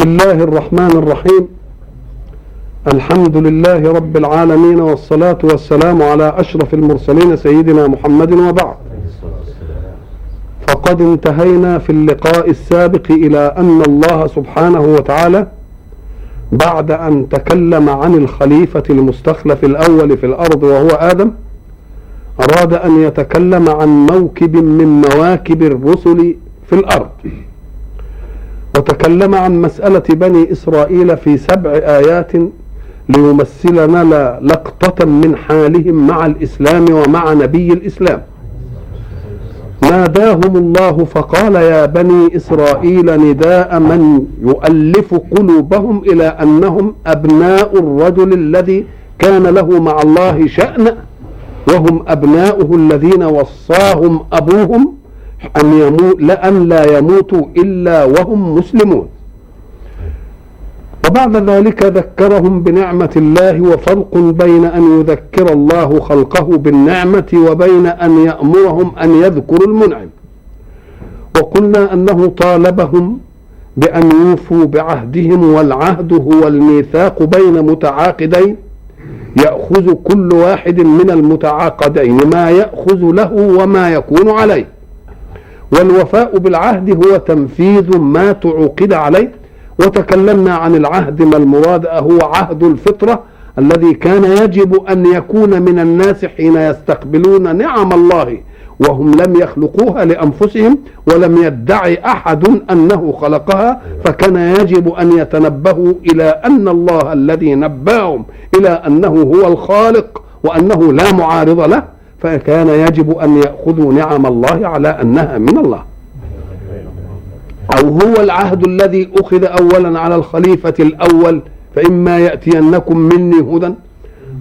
بسم الله الرحمن الرحيم. الحمد لله رب العالمين والصلاة والسلام على أشرف المرسلين سيدنا محمد وبعد. فقد انتهينا في اللقاء السابق إلى أن الله سبحانه وتعالى بعد أن تكلم عن الخليفة المستخلف الأول في الأرض وهو آدم أراد أن يتكلم عن موكب من مواكب الرسل في الأرض. وتكلم عن مسألة بني إسرائيل في سبع آيات ليمثل لنا لقطة من حالهم مع الإسلام ومع نبي الإسلام. ناداهم الله فقال يا بني إسرائيل نداء من يؤلف قلوبهم إلى أنهم أبناء الرجل الذي كان له مع الله شأن وهم أبناؤه الذين وصاهم أبوهم أن يمو لأن لا يموتوا إلا وهم مسلمون. وبعد ذلك ذكرهم بنعمة الله وفرق بين أن يذكر الله خلقه بالنعمة وبين أن يأمرهم أن يذكروا المنعم. وقلنا أنه طالبهم بأن يوفوا بعهدهم والعهد هو الميثاق بين متعاقدين. يأخذ كل واحد من المتعاقدين ما يأخذ له وما يكون عليه. والوفاء بالعهد هو تنفيذ ما تعوقد عليه. وتكلمنا عن العهد ما المراد هو عهد الفطرة الذي كان يجب أن يكون من الناس حين يستقبلون نعم الله وهم لم يخلقوها لأنفسهم ولم يدعي أحد أنه خلقها فكان يجب أن يتنبهوا إلى أن الله الذي نباهم إلى أنه هو الخالق وأنه لا معارض له. فكان يجب أن يأخذوا نعم الله على أنها من الله. أو هو العهد الذي أخذ أولا على الخليفة الأول فإما يأتينكم مني هدى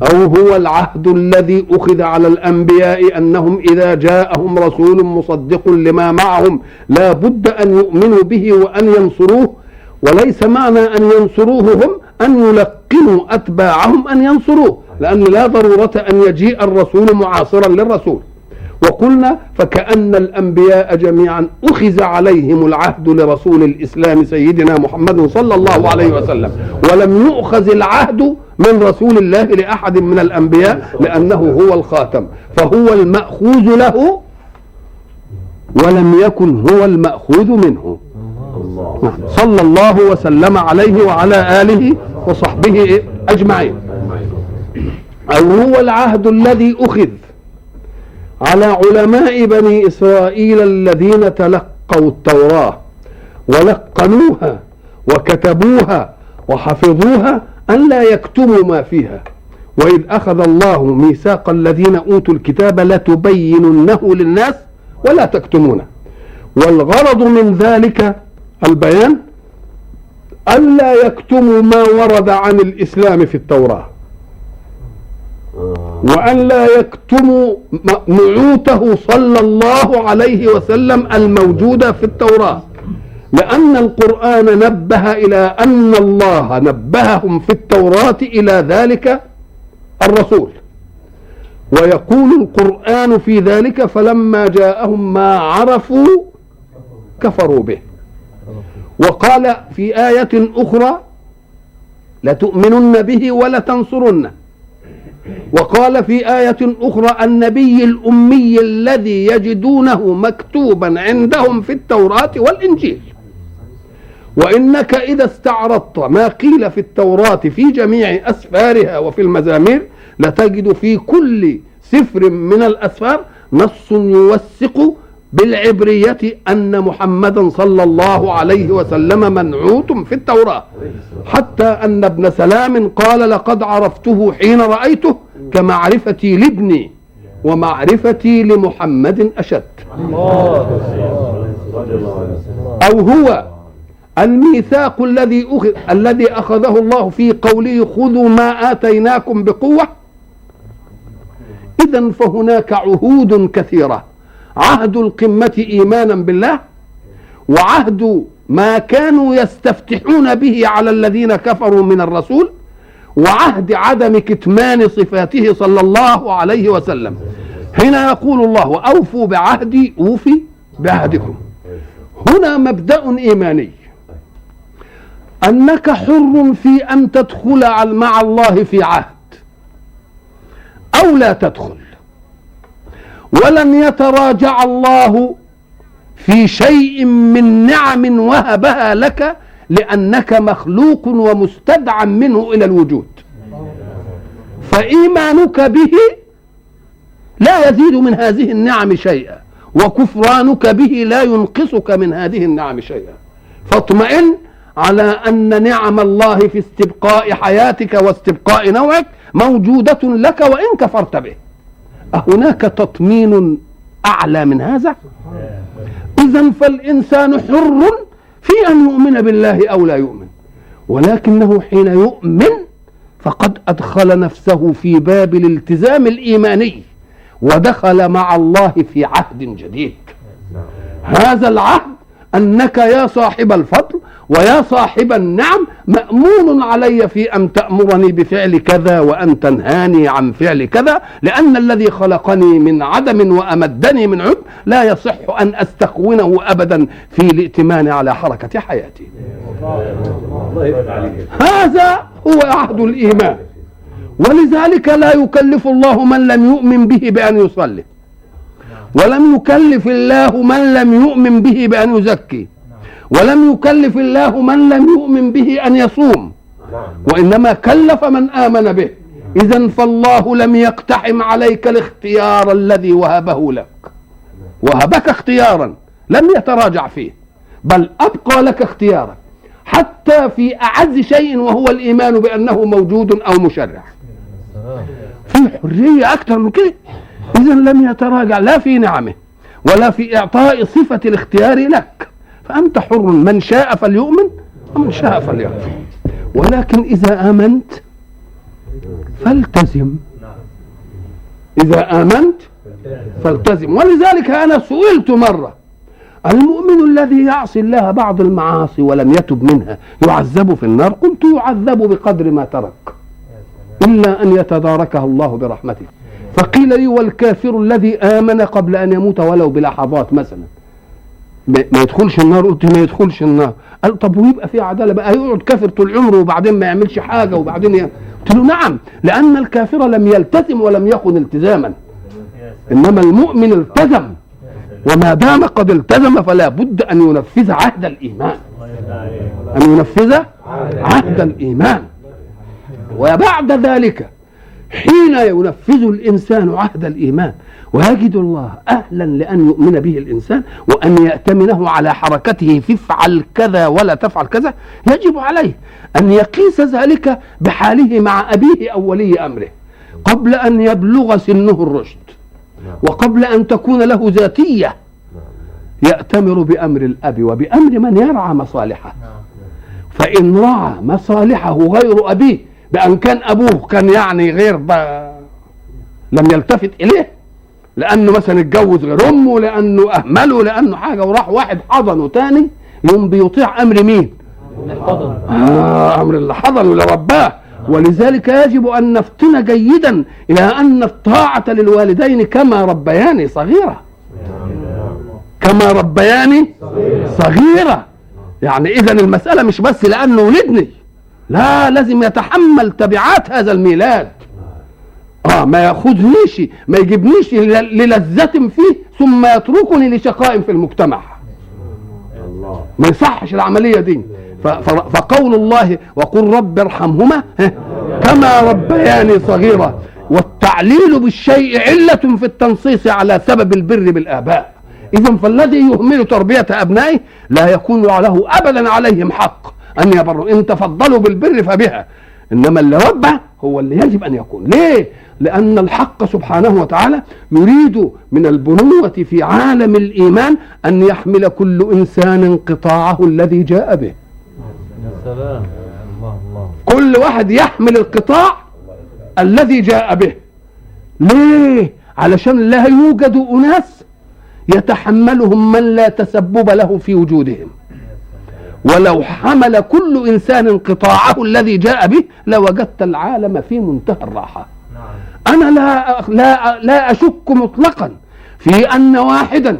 أو هو العهد الذي أخذ على الأنبياء أنهم إذا جاءهم رسول مصدق لما معهم لا بد أن يؤمنوا به وأن ينصروه. وليس معنى أن ينصروه هم أن يلقنوا أتباعهم أن ينصروه. لأن لا ضرورة أن يجيء الرسول معاصرا للرسول. وقلنا فكأن الأنبياء جميعا أخذ عليهم العهد لرسول الإسلام سيدنا محمد صلى الله عليه وسلم ولم يؤخذ العهد من رسول الله لأحد من الأنبياء لأنه هو الخاتم فهو المأخوذ له ولم يكن هو المأخوذ منه. صلى الله وسلم عليه وعلى آله وصحبه أجمعين. أو هو العهد الذي أخذ على علماء بني إسرائيل الذين تلقوا التوراة ولقنوها وكتبوها وحفظوها أن لا يكتموا ما فيها. وإذ أخذ الله ميثاق الذين أوتوا الكتاب لتبيننه للناس ولا تكتمونه. والغرض من ذلك البيان ألا يكتموا ما ورد عن الإسلام في التوراة. وأن لا يكتموا نعوته صلى الله عليه وسلم الموجودة في التوراة. لأن القرآن نبه إلى أن الله نبههم في التوراة إلى ذلك الرسول. ويقول القرآن في ذلك فلما جاءهم ما عرفوا كفروا به. وقال في آية أخرى لتؤمنن به ولتنصرنه. وقال في آية أخرى النبي الأمي الذي يجدونه مكتوبا عندهم في التوراة والإنجيل. وإنك إذا استعرضت ما قيل في التوراة في جميع أسفارها وفي المزامير لتجد في كل سفر من الأسفار نص يوثق بالعبرية أن محمدا صلى الله عليه وسلم منعوت في التوراة. حتى أن ابن سلام قال لقد عرفته حين رأيته كمعرفتي لابني ومعرفتي لمحمد أشد. أو هو الميثاق الذي أخذ الذي أخذه الله في قوله خذوا ما آتيناكم بقوة. إذا فهناك عهود كثيرة. عهد القمة إيمانا بالله وعهد ما كانوا يستفتحون به على الذين كفروا من الرسول وعهد عدم كتمان صفاته صلى الله عليه وسلم. هنا يقول الله أوفوا بعهدي أوفي بعهدكم. هنا مبدأ إيماني. أنك حر في أن تدخل مع الله في عهد أو لا تدخل. ولن يتراجع الله في شيء من نعم وهبها لك لأنك مخلوق ومستدعى منه إلى الوجود. فإيمانك به لا يزيد من هذه النعم شيئا وكفرانك به لا ينقصك من هذه النعم شيئا. فاطمئن على أن نعم الله في استبقاء حياتك واستبقاء نوعك موجودة لك وإن كفرت به. أهناك تطمين أعلى من هذا؟ إذا فالإنسان حر في أن يؤمن بالله أو لا يؤمن. ولكنه حين يؤمن فقد أدخل نفسه في باب الالتزام الإيماني ودخل مع الله في عهد جديد. هذا العهد أنك يا صاحب الفضل ويا صاحب النعم مأمون علي في أن تأمرني بفعل كذا وأن تنهاني عن فعل كذا لأن الذي خلقني من عدم وأمدني من عدم لا يصح أن أستخونه أبدا في الائتمان على حركة حياتي. هذا هو عهد الإيمان. ولذلك لا يكلف الله من لم يؤمن به بأن يصلي. ولم يكلف الله من لم يؤمن به بأن يزكي. ولم يكلف الله من لم يؤمن به أن يصوم. وإنما كلف من آمن به. إذا فالله لم يقتحم عليك الاختيار الذي وهبه لك. وهبك اختيارا. لم يتراجع فيه. بل أبقى لك اختيارا. حتى في أعز شيء وهو الإيمان بأنه موجود أو مشرع. في حرية أكثر من كده. إذا لم يتراجع لا في نعمه ولا في إعطاء صفة الاختيار لك. فأنت حر من شاء فليؤمن ومن شاء فليكفر. ولكن إذا آمنت فالتزم. إذا آمنت فالتزم. ولذلك أنا سئلت مرة المؤمن الذي يعصي الله بعض المعاصي ولم يتب منها يعذب في النار؟ قلت يعذب بقدر ما ترك إلا أن يتداركها الله برحمته. فقيل لي والكافر الذي آمن قبل أن يموت ولو بلحظات مثلا. ما يدخلش النار قلت ما يدخلش النار. قال طب ويبقى في عدالة بقى يقعد كافر طول عمره وبعدين ما يعملش حاجة وبعدين ي... قلت له نعم لأن الكافر لم يلتزم ولم يكن التزاما. إنما المؤمن التزم وما دام قد التزم فلا بد أن ينفذ عهد الإيمان. أن ينفذ عهد الإيمان. وبعد ذلك حين ينفذ الإنسان عهد الإيمان ويجد الله أهلا لأن يؤمن به الإنسان وأن يأتمنه على حركته فافعل كذا ولا تفعل كذا يجب عليه أن يقيس ذلك بحاله مع أبيه أو ولي أمره قبل أن يبلغ سنه الرشد وقبل أن تكون له ذاتية. يأتمر بأمر الأب وبأمر من يرعى مصالحه. فإن رعى مصالحه غير أبيه بأن كان أبوه كان يعني غير لم يلتفت إليه لأنه مثلا اتجوز غير أمه لأنه أهمله لأنه حاجة وراح واحد حضنه تاني يوم بيطيع أمر مين؟ آه أمر اللي حضنه اللي رباه. ولذلك يجب أن نفتن جيدا إلى أن الطاعة للوالدين كما ربياني صغيرة. كما ربياني صغيرة. يعني إذا المسألة مش بس لأنه ولدني. لا لازم يتحمل تبعات هذا الميلاد. آه ما يأخذنيش ما يجيبنيش للذة فيه ثم يتركني لشقاء في المجتمع. ما يصحش العملية دي. فقول الله وقل رب ارحمهما كما ربياني صغيرا. والتعليل بالشيء علة في التنصيص على سبب البر بالآباء. إذا فالذي يهمل تربية أبنائه لا يكون له أبدا عليهم حق. أن يبروا. إن تفضلوا بالبر فبها. إنما اللي ربى هو اللي يجب أن يكون. ليه؟ لأن الحق سبحانه وتعالى يريد من البنوة في عالم الإيمان أن يحمل كل إنسان قطاعه الذي جاء به. سلام. الله الله كل واحد يحمل القطاع الذي جاء به. ليه؟ علشان لا يوجد أناس يتحملهم من لا تسبب له في وجودهم. ولو حمل كل إنسان قطاعه الذي جاء به لوجدت العالم في منتهى الراحة. أنا لا لا لا أشك مطلقا في أن واحدا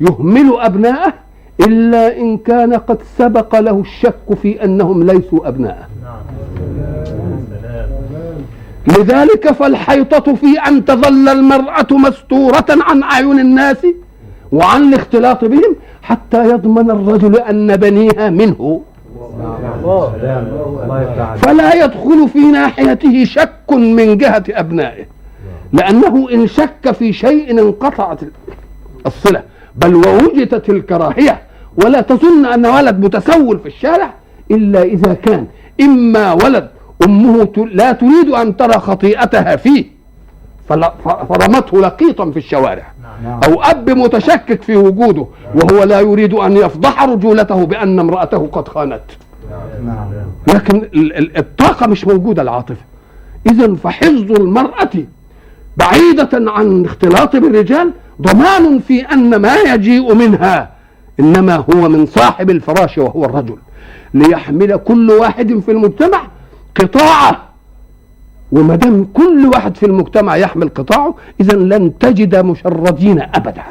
يهمل أبناءه إلا إن كان قد سبق له الشك في أنهم ليسوا أبناءه. لذلك فالحيطة في أن تظل المرأة مستورة عن أعين الناس وعن الاختلاط بهم حتى يضمن الرجل أن بنيها منه فلا يدخل في ناحيته شك من جهة أبنائه لأنه إن شك في شيء انقطعت الصلة بل ووجدت الكراهية ولا تظن أن ولد متسول في الشارع إلا إذا كان إما ولد أمه لا تريد أن ترى خطيئتها فيه فرمته لقيطا في الشوارع. أو أب متشكك في وجوده وهو لا يريد أن يفضح رجولته بأن امرأته قد خانت. نعم. لكن الطاقة مش موجودة العاطفة. إذا فحفظ المرأة بعيدة عن اختلاط بالرجال ضمان في أن ما يجيء منها إنما هو من صاحب الفراش وهو الرجل. ليحمل كل واحد في المجتمع قطاعه وما دام كل واحد في المجتمع يحمل قطاعه اذا لن تجد مشردين أبدا.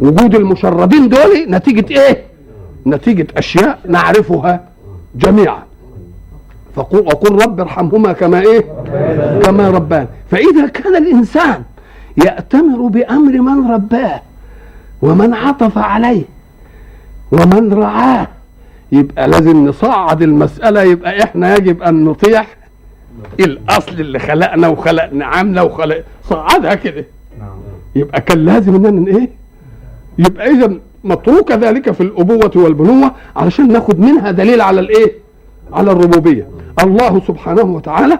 وجود المشردين دول نتيجة إيه؟ نتيجة أشياء نعرفها جميعا. فقل وقل رب ارحمهما كما إيه؟ كما ربان. فإذا كان الإنسان يأتمر بأمر من رباه ومن عطف عليه ومن رعاه يبقى لازم نصعد المسألة يبقى إحنا يجب أن نطيع الأصل اللي خلقنا وخلق نعمنا وخلق صعدها كده. يبقى كان لازم إننا إيه؟ يبقى إذا متروك ذلك في الأبوة والبنوة علشان ناخد منها دليل على الإيه؟ على الربوبية. الله سبحانه وتعالى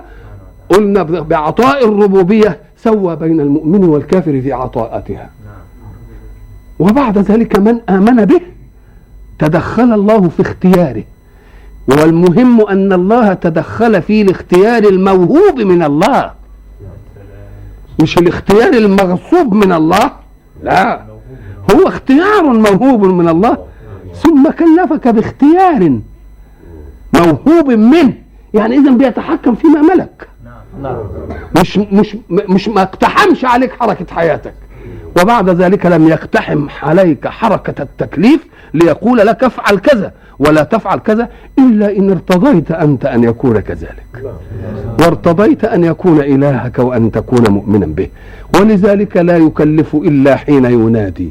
قلنا بعطاء الربوبية سوى بين المؤمن والكافر في عطاءاتها وبعد ذلك من آمن به تدخل الله في اختياره. والمهم أن الله تدخل في الاختيار الموهوب من الله. مش الاختيار المغصوب من الله. لا. هو اختيار موهوب من الله. ثم كلفك باختيار موهوب منه. يعني اذا بيتحكم فيما ملك. مش مش مش ما اقتحمش عليك حركة حياتك. وبعد ذلك لم يقتحم عليك حركة التكليف ليقول لك افعل كذا ولا تفعل كذا إلا إن ارتضيت أنت أن يكون كذلك. وارتضيت أن يكون إلهك وأن تكون مؤمنا به. ولذلك لا يكلف إلا حين ينادي.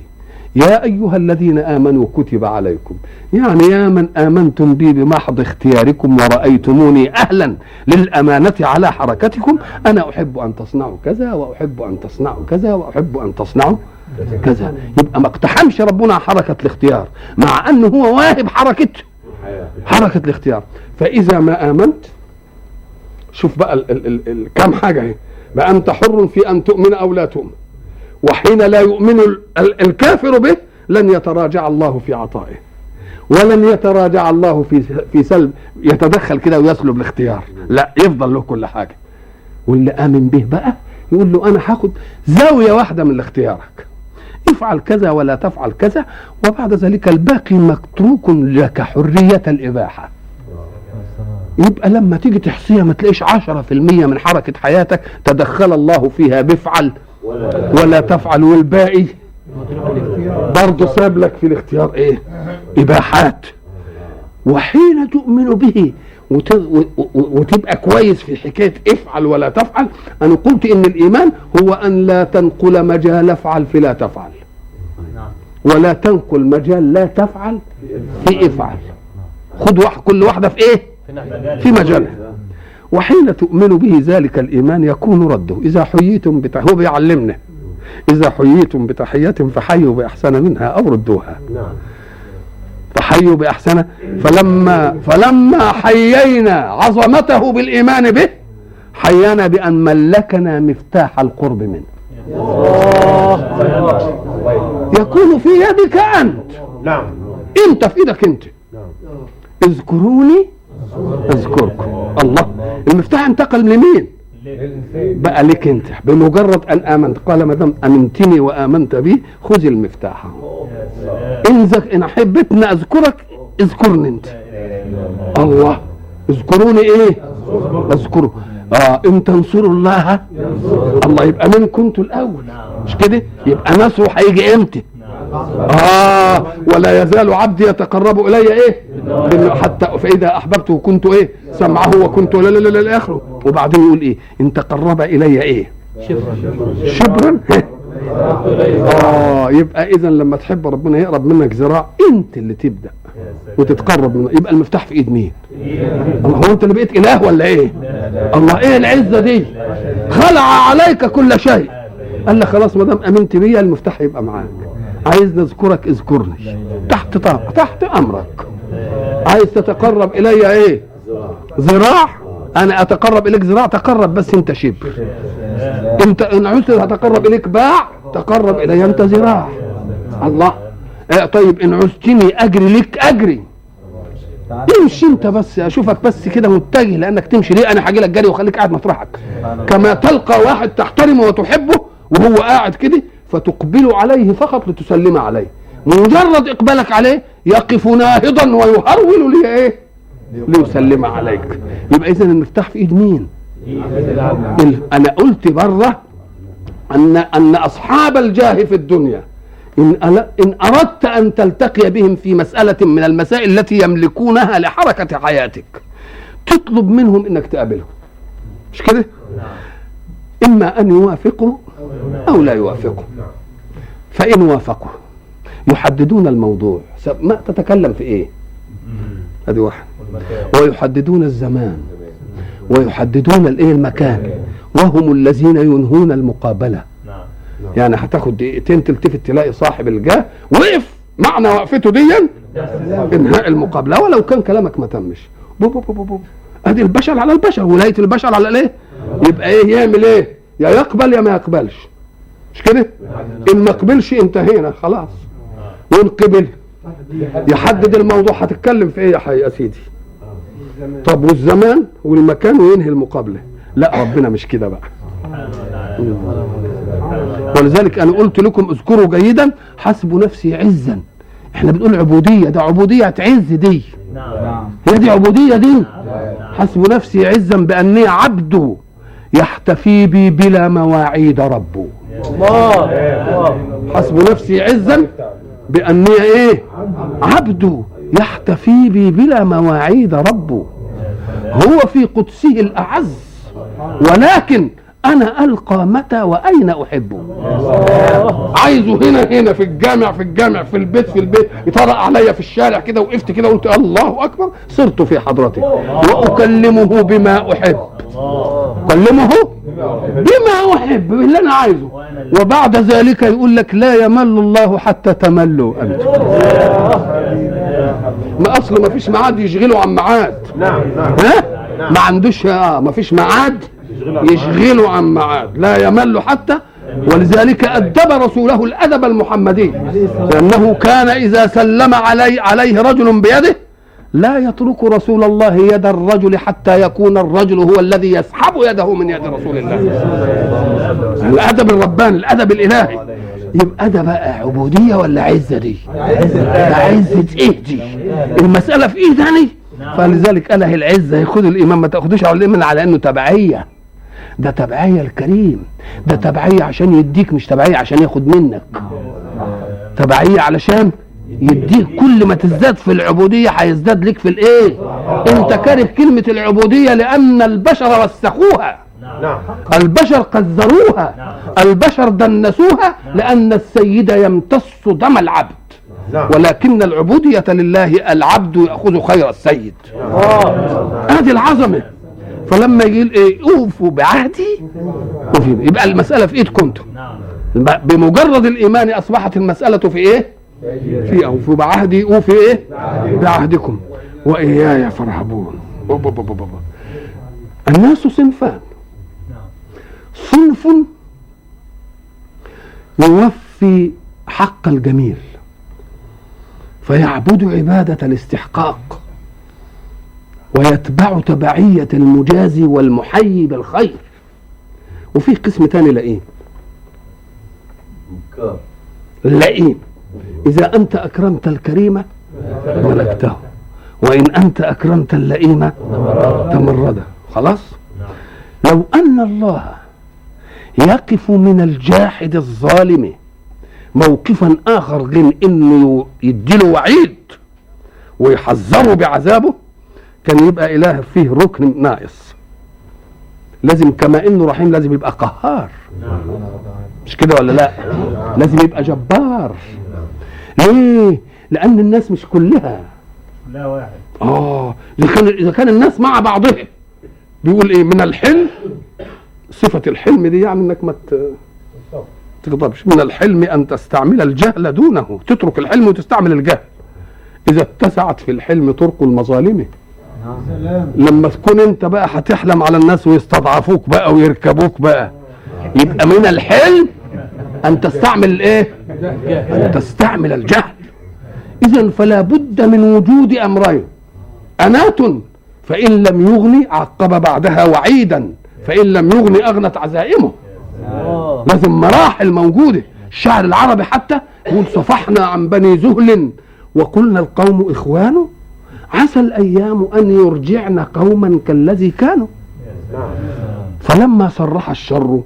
يا أيها الذين آمنوا كتب عليكم. يعني يا من آمنتم بي بمحض اختياركم ورأيتموني أهلا للأمانة على حركتكم. أنا أحب أن تصنعوا كذا وأحب أن تصنعوا كذا وأحب أن تصنعوا كذا. يبقى ما اقتحمش ربنا حركة الاختيار مع أنه هو واهب حركة حركة الاختيار. فإذا ما آمنت شوف بقى ال ال ال ال كم حاجة اهي بقى أنت حر في أن تؤمن أو لا تؤمن. وحين لا يؤمن الكافر به لن يتراجع الله في عطائه. ولن يتراجع الله في في سلب. يتدخل كده ويسلب الاختيار. لا يفضل له كل حاجة. واللي آمن به بقى يقول له أنا هاخد زاوية واحدة من اختيارك افعل كذا ولا تفعل كذا وبعد ذلك الباقي متروك لك حرية الإباحة. يبقى لما تيجي تحصيها ما تلاقيش عشرة في المية من حركة حياتك تدخل الله فيها بفعل ولا تفعل والباقي برضه ساب لك في الاختيار إيه؟ إباحات. وحين تؤمن به وتبقى كويس في حكاية افعل ولا تفعل أنا قلت إن الإيمان هو أن لا تنقل مجال افعل في لا تفعل. ولا تنقل مجال لا تفعل في افعل خد واحد كل واحدة في إيه؟ في مجالها وحين تؤمن به ذلك الإيمان يكون رده. إذا حييتم. هو بيعلمنا. إذا حييتم بتحيه فحيوا بأحسن منها أو ردوها. فحيوا بأحسن فلما فلما حيينا عظمته بالإيمان به حيانا بأن ملكنا مفتاح القرب منه. يكون في يدك أنت. نعم. انت في إيدك انت اذكروني. أذكركم. الله. المفتاح انتقل لمين بقى لك أنت. بمجرد أن آمنت. قال ما دام آمنتني وآمنت بي. خذ المفتاح. إن إن حبيت أذكرك اذكرني أنت. الله. اذكروني إيه؟ أذكره. آه إن تنصروا الله. الله يبقى من كنتوا الأول. مش كده؟ يبقى نصره هيجي إمتى؟ آه ولا يزال عبدي يتقرب إلي إيه؟ حتى فإذا أحببته كنت إيه؟ سمعه وكنت لا لا لا لا اخره وبعدين يقول إيه؟ إن تقرب إلي إيه؟ شبرا. آه يبقى اذا لما تحب ربنا يقرب منك ذراع أنت اللي تبدأ وتتقرب منه. يبقى المفتاح في إيد مين؟ الله. هو أنت اللي بقيت إله ولا إيه؟ الله. إيه العزة دي؟ خلع عليك كل شيء. قال لك خلاص ما دام أمنت بيا المفتاح يبقى معاك. عايز نذكرك اذكرني. تحت طاق تحت أمرك. عايز تتقرب إلي إيه؟ ذراع. أنا أتقرب إليك ذراع تقرب بس أنت شبر أنت إن عزت اتقرب إليك باع تقرب إلي أنت ذراع. الله. آه طيب إن عزتني أجري لك أجري. امشي أنت بس أشوفك بس كده متجه لأنك تمشي. ليه؟ أنا هاجي لك جري وأخليك قاعد مطرحك كما تلقى واحد تحترمه وتحبه وهو قاعد كده فتقبل عليه فقط لتسلم عليه. مجرد إقبالك عليه يقف ناهضا ويهرول لي إيه ليسلم عليك. يبقى اذا المفتاح في إيد مين؟ أنا قلت بره ان أن أصحاب الجاه في الدنيا إن, إن أردت أن تلتقي بهم في مسألة من المسائل التي يملكونها لحركة حياتك تطلب منهم إنك تقابلهم. مش كده؟ إما أن يوافقوا أو لا يوافقوا فإن وافقوا يحددون الموضوع. ما تتكلم في إيه؟ هذه واحد. ويحددون الزمان. ويحددون الايه المكان. وهم الذين ينهون المقابلة. يعني هتاخد دقيقتين تلتفت تلاقي صاحب الجاه وقف معنى وقفته دي انهاء المقابلة. ولو كان كلامك ما تمش. بو بو بو بو. أدي البشر على البشر. ولاية البشر على الإيه؟ يبقى إيه؟ يعمل إيه؟ يا يقبل يا ما يقبلش. مش كده؟ إن ما قبلش انتهينا خلاص. وان قبل يحدد الموضوع. هتتكلم في إيه يا سيدي؟ طب والزمان والمكان وينهي المقابلة؟ لا ربنا مش كده بقى. ولذلك أنا قلت لكم اذكروا جيدا حسبوا نفسي عزا. إحنا بنقول عبودية. ده عبودية عز دي. هي دي عبودية دي. حسب نفسي عزا بأني عبد. يحتفي بي بلا مواعيد ربه. حسب نفسي عزا بأني إيه؟ عبد يحتفي بي بلا مواعيد ربه. هو في قدسه الأعز ولكن أنا ألقى متى وأين أحبه. عايزه هنا هنا في الجامع في الجامع في البيت في البيت. يطرق عليا في الشارع كده وقفت كده وقلت الله أكبر صرت في حضرته وأكلمه بما أحب. اكلمه بما احب باللي أنا عايزه. وبعد ذلك يقول لك لا يمل الله حتى تملوا أنتم ما أصل ما فيش ميعاد يشغله عن ميعاد. نعم نعم. ها؟ ما عندوش آه ما فيش ميعاد يشغله عن ميعاد. لا يمل حتى. ولذلك أدب رسوله الأدب المحمدي. لأنه كان إذا سلم علي عليه رجل بيده لا يترك رسول الله يد الرجل حتى يكون الرجل هو الذي يسحب يده من يد رسول الله. الأدب الرباني الأدب الإلهي. يبقى ده بقى عبودية ولا عزة دي؟ ده عزة إيه دي؟ المسألة في إيه تاني؟ فلذلك قال هي العزة ياخد الإمام ما تاخدوش على الإمام على إنه تبعية. ده تبعية الكريم. ده تبعية عشان يديك مش تبعية عشان ياخد منك. تبعية علشان يديك كل ما تزداد في العبودية هيزداد لك في الإيه؟ أنت كاره كلمة العبودية لأن البشر وسخوها نعم. البشر قذروها. البشر دنسوها لأن السيد يمتص دم العبد. نعم. ولكن العبودية لله العبد يأخذ خير السيد. هذه العظمة. فلما يقول إيه؟ أوفوا بعهدي. يبقى المسألة في إيدكم أنتم. بمجرد الإيمان أصبحت المسألة في إيه؟ في أوفوا بعهدي أوفي إيه؟ بعهدكم. وإياي فارهبون بو- بو- بو- بو- بو. الناس صنفان. صنف يوفي حق الجميل فيعبد عبادة الاستحقاق ويتبع تبعية المجازي والمحيي بالخير وفي قسم تاني لئيم. لئيم. إذا أنت أكرمت الكريم ملكته. وإن أنت أكرمت اللئيم تمرده. خلاص؟ لو أن الله يقف من الجاحد الظالم موقفا آخر غير انه يديله وعيد ويحذره بعذابه كان يبقى إله فيه ركن ناقص. لازم كما إنه رحيم لازم يبقى قهار. مش كده ولا لا؟ لازم يبقى جبار. ليه لأن الناس مش كلها. لا واحد. آه إذا كان إذا كان الناس مع بعضها بيقول إيه من الحلم؟ صفة الحلم دي يعني إنك ما تغضبش من الحلم أن تستعمل الجهل دونه. تترك الحلم وتستعمل الجهل. إذا اتسعت في الحلم طرق المظالم. لما تكون أنت بقى هتحلم على الناس ويستضعفوك بقى ويركبوك بقى يبقى من الحلم أن تستعمل الايه ان تستعمل الجهل. اذا فلا بد من وجود أمرين. انات فإن لم يغني عقب بعدها وعيدا فإن لم يغني أغنت عزائمه. لازم مراحل موجودة. الشعر العربي حتى يقول صفحنا عن بني زهل وقلنا القوم اخوان عسى الأيام أن يرجعن قوما كالذي كانوا. فلما صرح الشر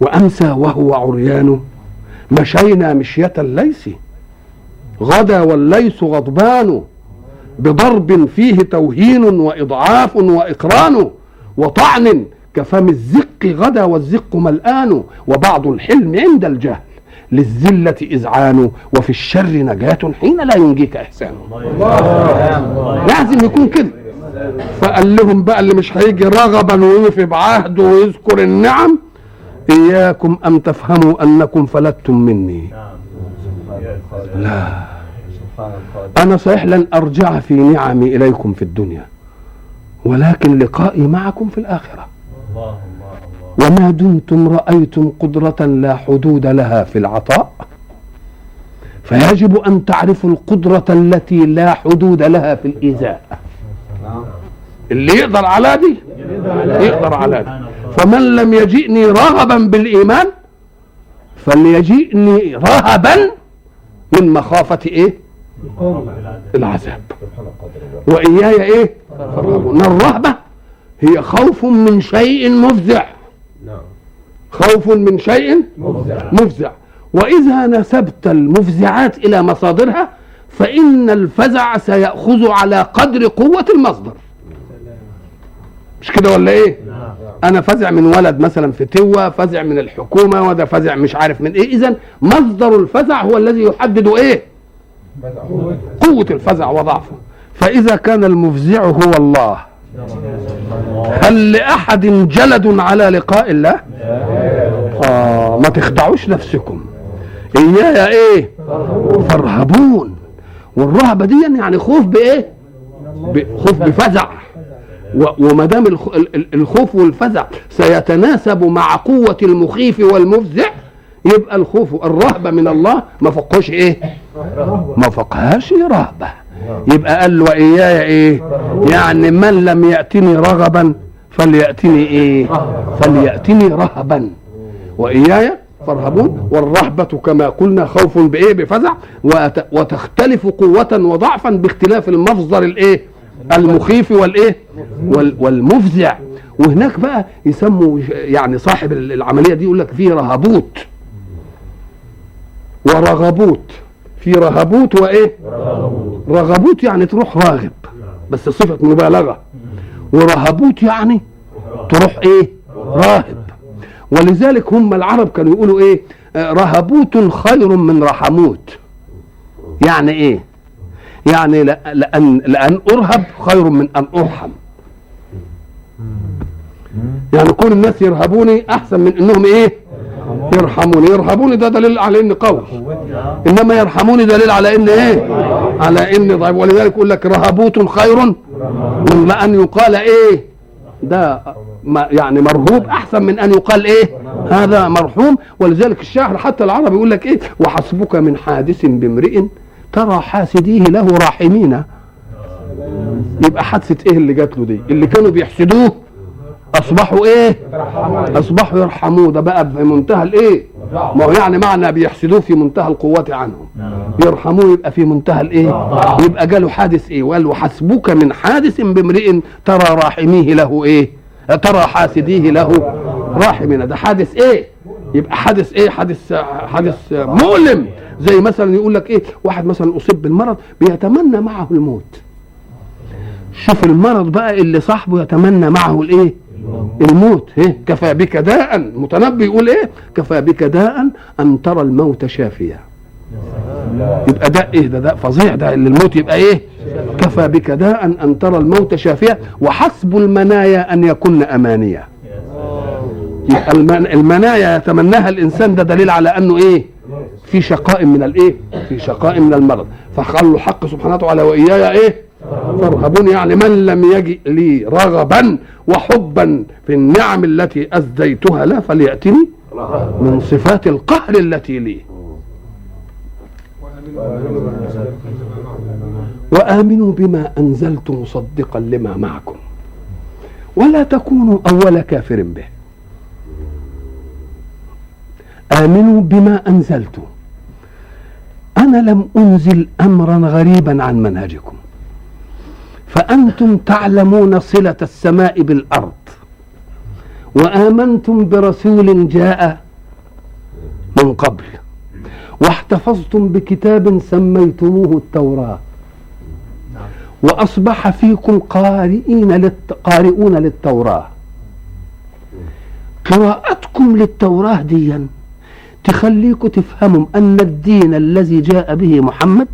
وامسى وهو عريان مشينا مشية الليث غدا والليث غضبان. بضرب فيه توهين وإضعاف وإقران. وطعن كفم الزق غدا والزق ملآن. وبعض الحلم عند الجهل. للذلة إذعان. وفي الشر نجاة حين لا ينجيك إحسان. لازم يكون كده فقال لهم بقى اللي مش هيجي رغبا ويوفي بعهده ويذكر النعم. إياكم أن تفهموا أنكم فلتم مني. لا. أنا صحيح لن أرجع في نعمي إليكم في الدنيا ولكن لقائي معكم في الآخرة. وما دمتم رأيتم قدرة لا حدود لها في العطاء؟ فيجب أن تعرفوا القدرة التي لا حدود لها في الإيذاء. اللي يقدر على دي يقدر على دي. فمن لم يجئني رغبا بالإيمان فليجئني رهبا من مخافة إيه؟ العذاب. وإياي إيه؟ فارهبون الرهبة هي خوف من شيء مفزع. خوف من شيء مفزع. وإذا نسبت المفزعات إلى مصادرها فإن الفزع سيأخذ على قدر قوة المصدر. مش كده ولا إيه؟ أنا فزع من ولد مثلا في توة فزع من الحكومة وده فزع مش عارف من إيه. إذا مصدر الفزع هو الذي يحدد إيه؟ قوة الفزع وضعفه. فإذا كان المفزع هو الله. هل لأحد جلد على لقاء الله؟ آه ما تخدعوش نفسكم. إياي إيه؟ فارهبون. والرهبة دي يعني خوف بإيه؟ ب- خوف بفزع. وما دام الخ- ال- ال- الخوف والفزع سيتناسب مع قوة المخيف والمفزع يبقى الخوف الرهبة من الله ما فوقهاش إيه؟ ما فوقهاش رهبة. يبقى قال له إياي إيه؟ يعني من لم يأتني رغبا فليأتني إيه؟ فليأتني رهبا. وإياي فارهبون والرهبة كما قلنا خوف بإيه؟ بفزع وت- وتختلف قوة وضعفا باختلاف المصدر الإيه؟ المخيف والإيه؟ وال- والمفزع. وهناك بقى يسموا يعني صاحب العملية دي يقول لك فيه رهبوت. ورغبوت. في رهبوت وإيه؟ رغبوت يعني تروح راغب. بس صفة مبالغة. ورهبوت يعني تروح إيه؟ راهب. ولذلك هم العرب كانوا يقولوا إيه؟ رهبوت خير من رحموت. يعني إيه؟ يعني لأن, لأن أرهب خير من أن أرحم. يعني كون الناس يرهبوني أحسن من إنهم إيه؟ يرحموني. يرهبوني ده دليل على إني قوي. إنما يرحموني دليل على إن إيه؟ على إني ضعيف. ولذلك يقول لك رهبوت خير من أن يقال إيه؟ ده يعني مرهوب أحسن من أن يقال إيه؟ هذا مرحوم. ولذلك الشاعر حتى العربي يقول لك إيه؟ وحسبك من حادث بامرئ ترى حاسديه له راحمين. يبقى حادثة إيه اللي جات له دي؟ اللي كانوا بيحسدوه أصبحوا إيه؟ أصبحوا يرحموه. ده بقى في منتهى الايه؟ ما هو يعني معنى بيحسدوه في منتهى القوة عنهم. يرحموه يبقى في منتهى الايه؟ يبقى جاله حادث إيه؟ وقال وحسبك من حادث بامرئ ترى راحميه له إيه؟ ترى حاسديه له راحمنا ده حادث إيه؟ يبقى حادث إيه؟ حادث حادث مؤلم. زي مثلا يقول لك إيه واحد مثلا أصيب بالمرض بيتمنى معه الموت. شوف المرض بقى اللي صاحبه يتمنى معه الإيه؟ الموت. إيه؟ كفى بك داء. المتنبي يقول إيه؟ كفى بك داء أن ترى الموت شافيا. يبقى ده إيه؟ ده ده فظيع. ده اللي الموت يبقى إيه؟ كفى بك داء أن ترى الموت شافيا. وحسب المنايا أن يكن امانيه يبقى المن- المنايا يتمناها الإنسان ده دليل على أنه إيه؟ في شقاء من الإيه؟ في شقاء من المرض. فقال له حق سبحانه وتعالى وإياي إيه؟ فارهبون يعني من لم يجئ لي رغبا وحبا في النعم التي اسديتها له فليأتني من صفات القهر التي لي. وآمنوا بما أنزلت مصدقا لما معكم. ولا تكونوا أول كافر به. آمنوا بما أنزلت. أنا لم أنزل امرا غريبا عن منهجكم. فأنتم تعلمون صلة السماء بالأرض. وآمنتم برسول جاء من قبل. واحتفظتم بكتاب سميتموه التوراة. وأصبح فيكم قارئين للت... قارئون للتوراة. قراءتكم للتوراة ديا. تخليكم تفهموا أن الدين الذي جاء به محمد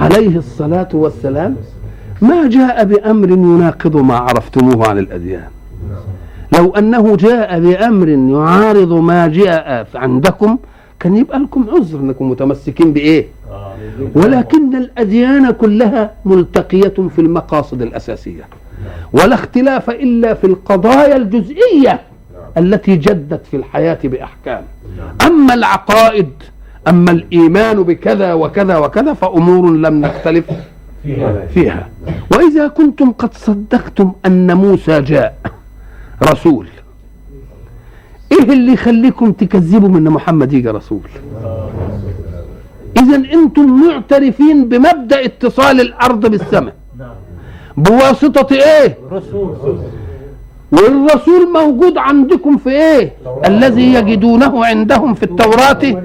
عليه الصلاة والسلام ما جاء بأمر يناقض ما عرفتموه عن الأديان. لو أنه جاء بأمر يعارض ما جاء عندكم كان يبقى لكم عذر إنكم متمسكين بإيه؟ ولكن الأديان كلها ملتقية في المقاصد الأساسية ولا اختلاف إلا في القضايا الجزئية. التي جدت في الحياة بأحكام. أما العقائد أما الإيمان بكذا وكذا وكذا فأمور لم نختلف فيها. وإذا كنتم قد صدقتم أن موسى جاء رسول إيه اللي يخليكم تكذبوا من محمد يجي رسول؟ اذا أنتم معترفين بمبدأ اتصال الأرض بالسماء. بواسطة إيه؟ والرسول موجود عندكم في إيه؟ الذي يجدونه عندهم في التوراة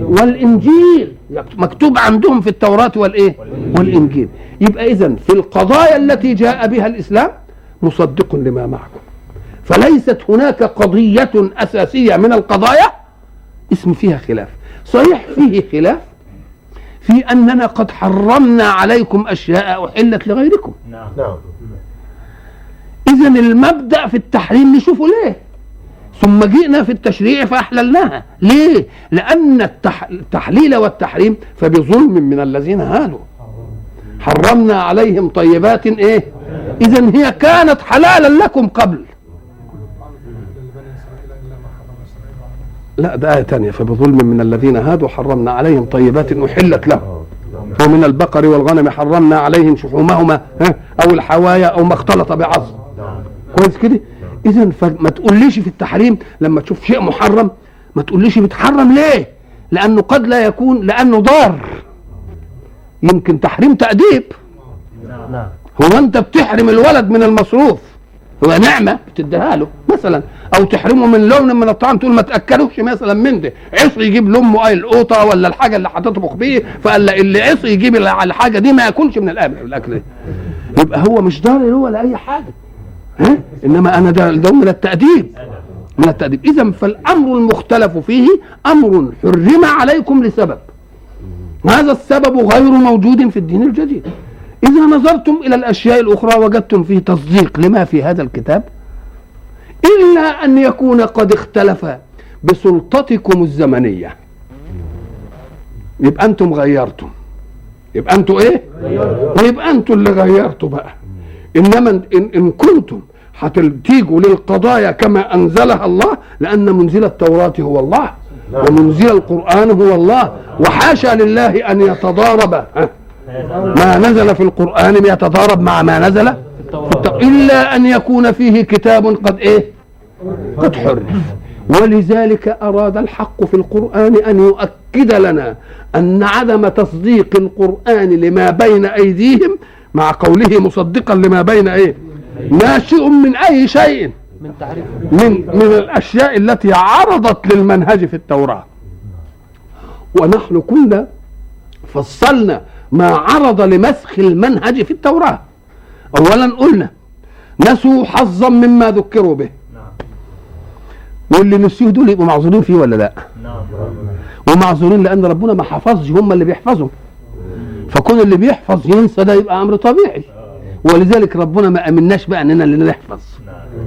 والإنجيل. مكتوب عندهم في التوراة والإيه؟ والإنجيل. يبقى اذا في القضايا التي جاء بها الإسلام مصدق لما معكم. فليست هناك قضية أساسية من القضايا اسم فيها خلاف. صحيح فيه خلاف في أننا قد حرمنا عليكم أشياء أحلت لغيركم. نعم. نعم. اذا المبدأ في التحريم نشوفه ليه؟ ثم جئنا في التشريع فأحللناها. ليه؟ لأن التح... التحليل والتحريم فبظلم من الذين هادوا. حرمنا عليهم طيبات إيه؟ اذا هي كانت حلالا لكم قبل. لا ده آية تانية. فبظلم من الذين هادوا حرمنا عليهم طيبات أحلت لهم. ومن البقر والغنم حرمنا عليهم شحومهما أو الحوايا أو ما اختلط بعظم كويس كده؟ إذا فما تقوليش في التحريم لما تشوف شيء محرم ما تقوليش بتحرم ليه؟ لأنه قد لا يكون لأنه ضار. يمكن تحريم تأديب. نعم هو أنت بتحرم الولد من المصروف. هو نعمة بتديها له مثلا. أو تحرمه من لون من الطعام تقول ما تأكلوش مثلا من ده. عصي يجيب لأمه أي القوطة ولا الحاجة اللي هتطبخ بيه فقال اللي عصي يجيب الحاجة دي ما يأكلش من الأكل. ده يبقى هو مش ضارر هو ولا اي حاجة. ها إنما أنا ده ده من التأديب. من التأديب. إذا فالأمر المختلف فيه أمر حرم عليكم لسبب. هذا السبب غير موجود في الدين الجديد. إذا نظرتم إلى الأشياء الأخرى وجدتم فيه تصديق لما في هذا الكتاب. إلا أن يكون قد اختلف بسلطتكم الزمنية. يبقى أنتم غيرتم. يبقى أنتم إيه؟ يبقى أنتم اللي غيرتوا بقى. إنما إن, إن كنتم هتيجوا للقضايا كما أنزلها الله لأن منزل التوراة هو الله ومنزل القرآن هو الله وحاشا لله أن يتضارب؟ ما نزل في القرآن يتضارب مع ما نزل؟ إلا أن يكون فيه كتاب قد إيه؟ قد حرف ولذلك أراد الحق في القرآن أن يؤكد لنا أن عدم تصديق القرآن لما بين أيديهم مع قوله مصدقا لما بين إيه؟ ناشئ من أي شيء. من تعريف. من من الأشياء التي عرضت للمنهج في التوراة. ونحن كنا فصلنا ما عرض لمسخ المنهج في التوراة. اولا قلنا نسوا حظا مما ذكروا به. نعم واللي نسيوه دول يبقوا معذورين فيه ولا لا؟ نعم. ومعذورين لأن ربنا ما حفظش هم اللي بيحفظوا فكون اللي بيحفظ ينسى ده يبقى أمر طبيعي. ولذلك ربنا ما أمناش بقى إننا اللي نحفظ.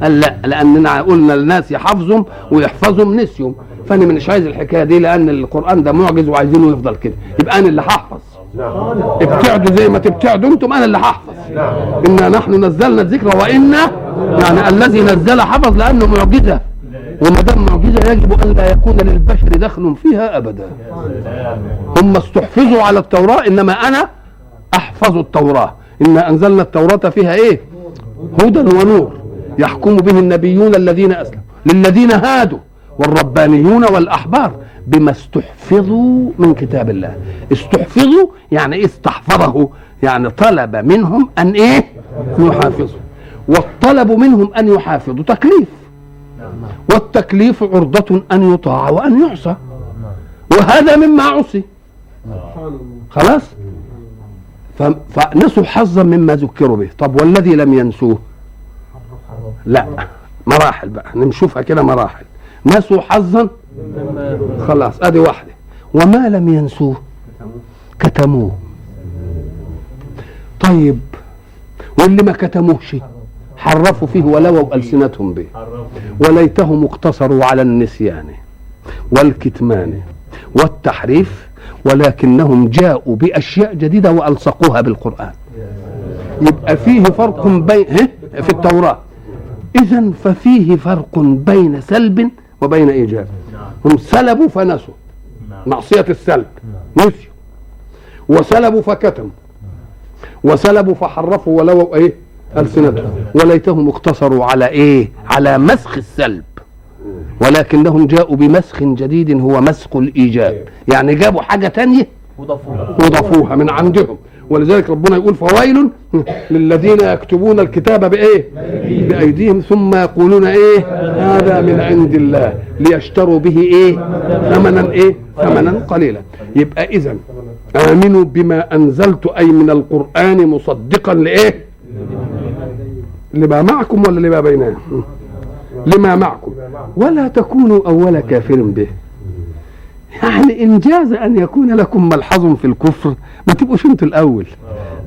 قال لا لأننا قلنا للناس يحفظهم ويحفظهم نسيهم. فأنا مش عايز الحكاية دي لأن القرآن ده معجز وعايزينه يفضل كده. يبقى أنا اللي هحفظ. ابتعدوا زي ما تبتعدوا أنتم أنا اللي هحفظ. إنا نحن نزلنا الذكر وإنا يعني الذي نزل حفظ لأنه معجزة. وما دام معجزة يجب أن لا يكون للبشر دخل فيها أبدا. هم استحفظوا على التوراة إنما أنا أحفظ التوراة. انا أنزلنا التوراة فيها إيه؟ هدى ونور يحكم به النبيون الذين أسلموا. للذين هادوا والربانيون والأحبار بما استحفظوا من كتاب الله. استحفظوا يعني إيه استحفظه يعني طلب منهم أن إيه؟ يحافظوا. والطلب منهم أن يحافظوا. تكليف. والتكليف عرضة أن يطاع وأن يعصى. وهذا مما عصي. خلاص؟ فنسوا حظا مما ذكروا به. طب والذي لم ينسوه؟ لا. مراحل بقى. نشوفها كده مراحل. نسوا حظا؟ خلاص أدي واحدة. وما لم ينسوه؟ كتموه. طيب واللي ما كتموهش؟ حرفوا فيه ولووا ألسنتهم به. وليتهم اقتصروا على النسيان والكتمان والتحريف ولكنهم جاءوا بأشياء جديدة وألصقوها بالقرآن. يبقى فيه فرق بين؟ في التوراة. إذا ففيه فرق بين سلب وبين إيجاب. هم سلبوا فنسوا. معصية السلب. نسيوا. وسلبوا فكتموا. وسلبوا فحرفوا ولو إيه؟ ألسنتهم. وليتهم اقتصروا على إيه؟ على مسخ السلب. ولكنهم جاءوا بمسخ جديد هو مسخ الإيجاب. يعني جابوا حاجة تانية وضفوه وضافوها من عندهم. ولذلك ربنا يقول فويل للذين يكتبون الكتاب بإيه؟ بأيديهم. ثم يقولون إيه؟ هذا من عند الله. ليشتروا به إيه؟ ثمنا إيه؟ ثمنا قليلا. يبقى اذا آمنوا بما أنزلت أي من القرآن مصدقا لإيه؟ لما معكم ولا لما بيننا؟ لما معكم. ولا تكونوا أول كافر به. يعني إن جاز أن يكون لكم ملحظ في الكفر ما تبقوش أنتوا الأول.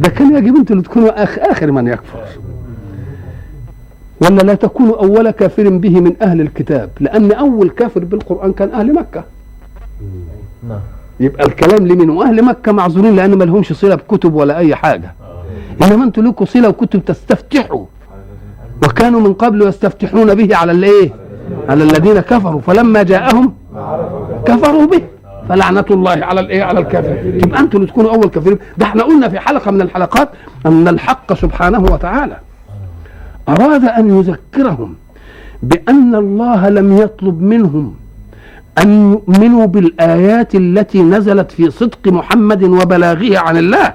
ده كان يجب أنتوا اللي تكونوا آخ آخر من يكفر. ولا لا تكونوا أول كافر به من أهل الكتاب لأن أول كافر بالقرآن كان أهل مكة. نعم. يبقى الكلام لمن وأهل مكة معذورين لأن ما لهمش صلة بكتب ولا أي حاجة. إنما أنتوا لكم صلة وكتب تستفتحوا. وكانوا من قبل يستفتحون به على الإيه؟ على الذين كفروا. فلما جاءهم كفروا به. فلعنة الله على الايه؟ على الكافر يبقى أنتوا اللي تكونوا أول كافرين. ده إحنا قلنا في حلقة من الحلقات أن الحق سبحانه وتعالى أراد أن يذكرهم بأن الله لم يطلب منهم أن يؤمنوا بالآيات التي نزلت في صدق محمد وبلاغه عن الله.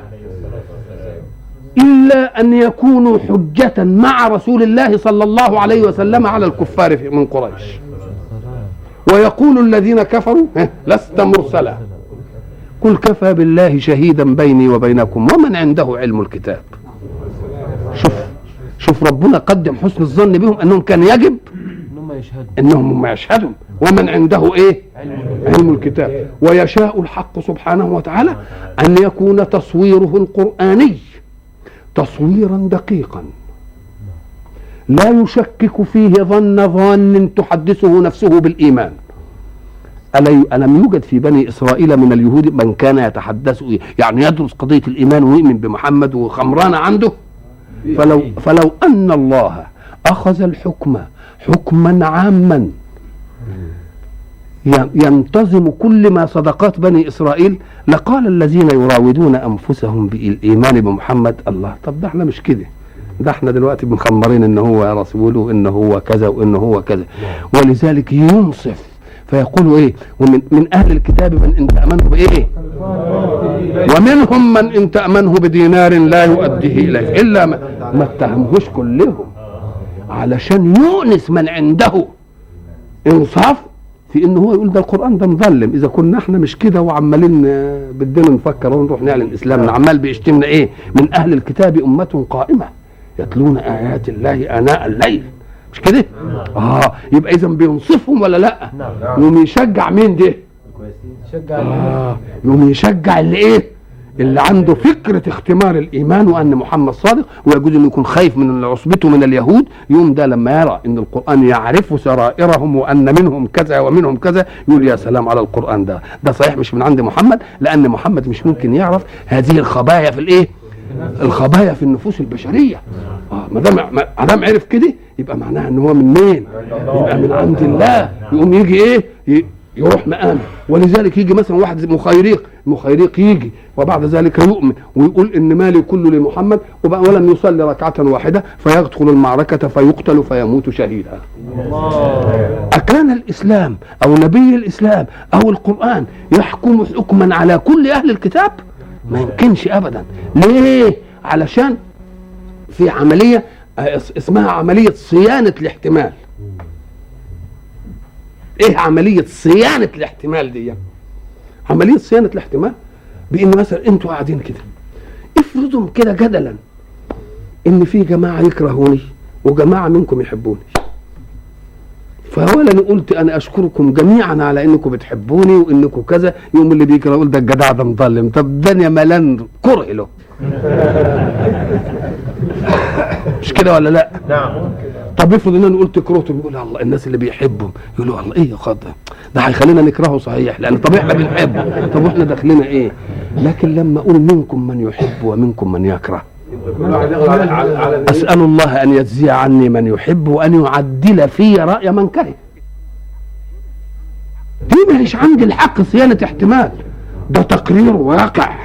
إلا أن يكونوا حجة مع رسول الله صلى الله عليه وسلم على الكفار من قريش. ويقول الذين كفروا لست مرسلا. قل كفى بالله شهيدا بيني وبينكم ومن عنده علم الكتاب. شوف شوف ربنا قدم حسن الظن بهم أنهم كان يجب إنهم يشهدوا هم يشهدون. ومن عنده إيه؟ علم الكتاب. ويشاء الحق سبحانه وتعالى أن يكون تصويره القرآني. تصويرا دقيقا. لا يشكك فيه ظن ظان تحدثه نفسه بالإيمان. ألم يوجد في بني إسرائيل من اليهود من كان يتحدث يعني يدرس قضية الإيمان ويؤمن بمحمد وخمران عنده؟ فلو فلو أن الله أخذ الحكم حكما عاما. ينتظم كل ما صدقات بني إسرائيل. لقال الذين يراودون أنفسهم بالإيمان بمحمد الله طب ده إحنا مش كده. ده إحنا دلوقتي مخمرين ان هو رسول وان هو كذا وان هو كذا. ولذلك ينصف فيقول إيه؟ ومن من أهل الكتاب من إن تأمنه بإيه؟ ومنهم من إن تأمنه بدينار لا يؤديه اليك إلا ما, ما اتهمهوش كلهم علشان يؤنس من عنده إنصاف في ان هو يقول ده القرآن ده مظلم. إذا كنا إحنا مش كده وعمالين آه، بدنا نفكر ونروح نعلن اسلامنا عمال بيشتمنا إيه؟ من أهل الكتاب أمة قائمة يتلون آيات الله آناء الليل. مش كده؟ آه يبقى اذا بينصفهم ولا لأ؟ نعم. يقوم يشجع مين ده آه يقوم يشجع اللي إيه؟ اللي عنده فكرة اختمار الإيمان وأن محمد صادق ويجوز أنه يكون خايف من عصبته من اليهود يوم ده لما يرى أن القرآن يعرف سرائرهم وأن منهم كذا ومنهم كذا يقول يا سلام على القرآن ده ده صحيح مش من عند محمد لأن محمد مش ممكن يعرف هذه الخبايا في الإيه الخبايا في النفوس البشرية آه ما دام ما دام عرف كده يبقى معناها إن هو من مين؟ يبقى من عند الله يقوم يجي إيه؟ يروح مقام ولذلك يجي مثلا واحد مخيريق مخيريق يجي وبعد ذلك يؤمن ويقول إن مالي كله لمحمد وبقى ولم يصلي ركعة واحدة فيدخل المعركة فيقتل فيموت شهيدا. أكان الإسلام أو نبي الإسلام أو القرآن يحكم حكما على كل أهل الكتاب؟ ما يمكنش أبدا. ليه؟ علشان في عملية آه، إس- اسمها عملية صيانة الاحتمال. إيه عملية صيانة الاحتمال دي؟ عملية صيانة الاحتمال؟ بإن مثلا أنتوا قاعدين كده. افرضوا كده جدلا إن في جماعة يكرهوني وجماعة منكم يحبوني. فاولا قلت أنا أشكركم جميعا على إنكم بتحبوني وإنكم كذا. يوم اللي بيكره يقول ده الجدع ده مظلم. طب الدنيا ملان كره له. مش كده ولا لا؟ نعم. طب افرض ان أنا قلت كرهته يقول الله الناس اللي بيحبهم يقولوا الله إيه يا خد ده هيخلينا نكرهه صحيح لأن طب إحنا بنحبه. طب وإحنا داخلنا إيه؟ لكن لما أقول منكم من يحب ومنكم من يكره. أسأل الله أن يجزي عني من يحب وأن يعدل في رأي من كره. دي مش عندي الحق صيانة احتمال. ده تقرير واقع.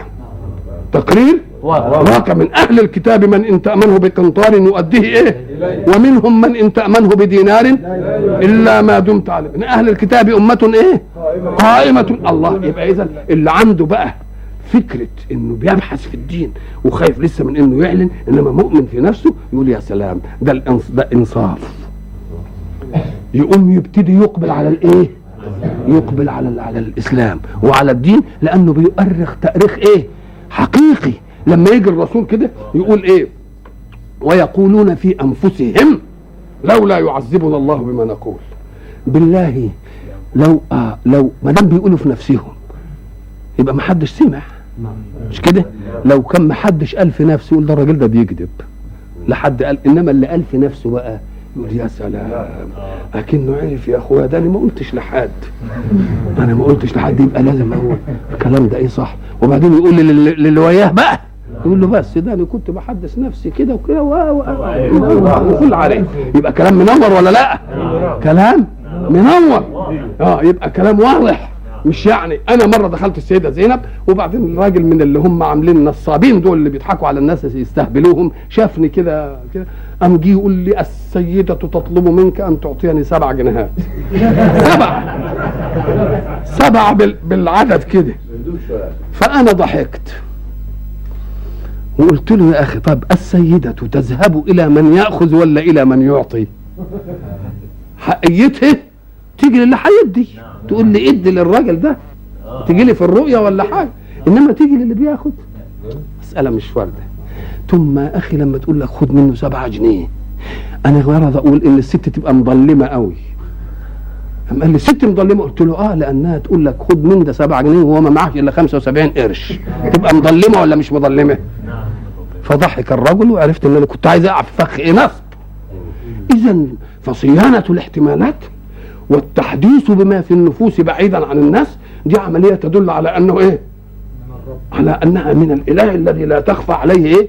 تقرير؟ واقع من أهل الكتاب من إن تأمنه بقنطار يؤديه إيه؟ ومنهم من إن تأمنه بدينار إلا ما دمت عليه. من أهل الكتاب أمة إيه؟ قائمة. الله يبقى اذا اللي عنده بقى فكرة إنه بيبحث في الدين وخايف لسه من إنه يعلن إنما مؤمن في نفسه يقول يا سلام ده الانص ده إنصاف. يقوم يبتدي يقبل على الإيه؟ يقبل على على الإسلام وعلى الدين لأنه بيؤرخ تأريخ إيه؟ حقيقي. لما يجي الرسول كده يقول إيه؟ ويقولون في أنفسهم لولا يعذبنا الله بما نقول. بالله لو آه لو ما دام بيقولوا في نفسهم يبقى ما حدش سمع. مش كده؟ لو كان ما حدش قال في نفسه يقول ده الراجل ده بيكذب. لحد قال إنما اللي قال في نفسه بقى يقول يا سلام لكنه عرف يا أخويا ده أنا ما قلتش لحد. أنا ما قلتش لحد يبقى لازم أقول. الكلام ده إيه صح؟ وبعدين يقول لل- للي وياه بقى. يقول له بس ده أنا كنت بحدث نفسي كده وكده وكل عليه. يبقى كلام منور ولا لا؟ كلام منور آه يبقى كلام واضح. مش يعني أنا مرة دخلت السيدة زينب وبعدين الراجل من اللي هم عاملين نصابين دول اللي بيضحكوا على الناس يستهبلوهم شافني كده كده. قام جه يقول لي السيدة تطلب منك أن تعطيني سبع جنيهات. سبع. سبع بال- بالعدد كده. فأنا ضحكت. وقلت له يا أخي طب السيدة تذهب إلى من يأخذ ولا إلى من يعطي؟ حقيتها تيجي للي هيدي تقول لي إدي للراجل ده. تيجي لي في الرؤية ولا حاجة. إنما تيجي للي بياخد. مسألة مش واردة. ثم يا أخي لما تقول لك خد منه سبعة جنيه أنا غرض أقول إن الست تبقى مظلمة قوي قام قال لي الست مظلمة. قلت له آه لأنها تقول لك خد من ده سبعة جنيه وهو ما معاش إلا 75 قرش. تبقى مظلمة ولا مش مظلمة؟ فضحك الرجل وعرفت إن أنا كنت عايز اقع في فخ نصب اذا فصيانة الاحتمالات والتحديث بما في النفوس بعيدا عن الناس دي عملية تدل على أنه إيه؟ على أنها من الإله الذي لا تخفى عليه إيه؟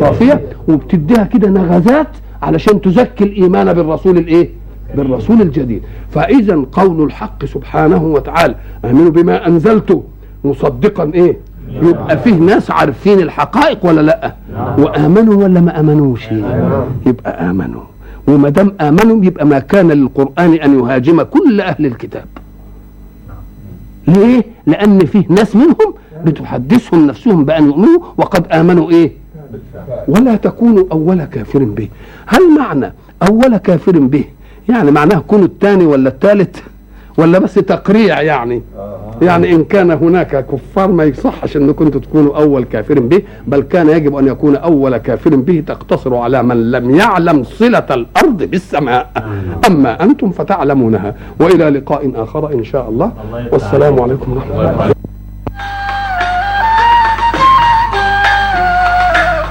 خافية. وبتديها كده نغزات علشان تزكي الإيمان بالرسول الإيه؟ بالرسول الجديد. فاذا قول الحق سبحانه وتعالى آمنوا بما أنزلت. مصدقا إيه؟ يبقى فيه ناس عارفين الحقائق ولا لأ؟ وآمنوا ولا ما امنوش يبقى آمنوا. وما دام آمنوا يبقى ما كان للقرآن أن يهاجم كل أهل الكتاب. ليه؟ لأن فيه ناس منهم بتحدثهم نفسهم بأن يؤمنوا وقد آمنوا إيه؟ ولا تكونوا أول كافر به. هل معنى أول كافر به؟ يعني معناه كونوا الثاني ولا الثالث ولا بس تقريع يعني. يعني إن كان هناك كفار ما يصحش ان كنتوا تكونوا أول كافر به بل كان يجب أن يكون أول كافر به تقتصر على من لم يعلم صلة الأرض بالسماء. أما أنتم فتعلمونها. وإلى لقاء آخر إن شاء الله. والسلام عليك. عليكم ورحمة الله.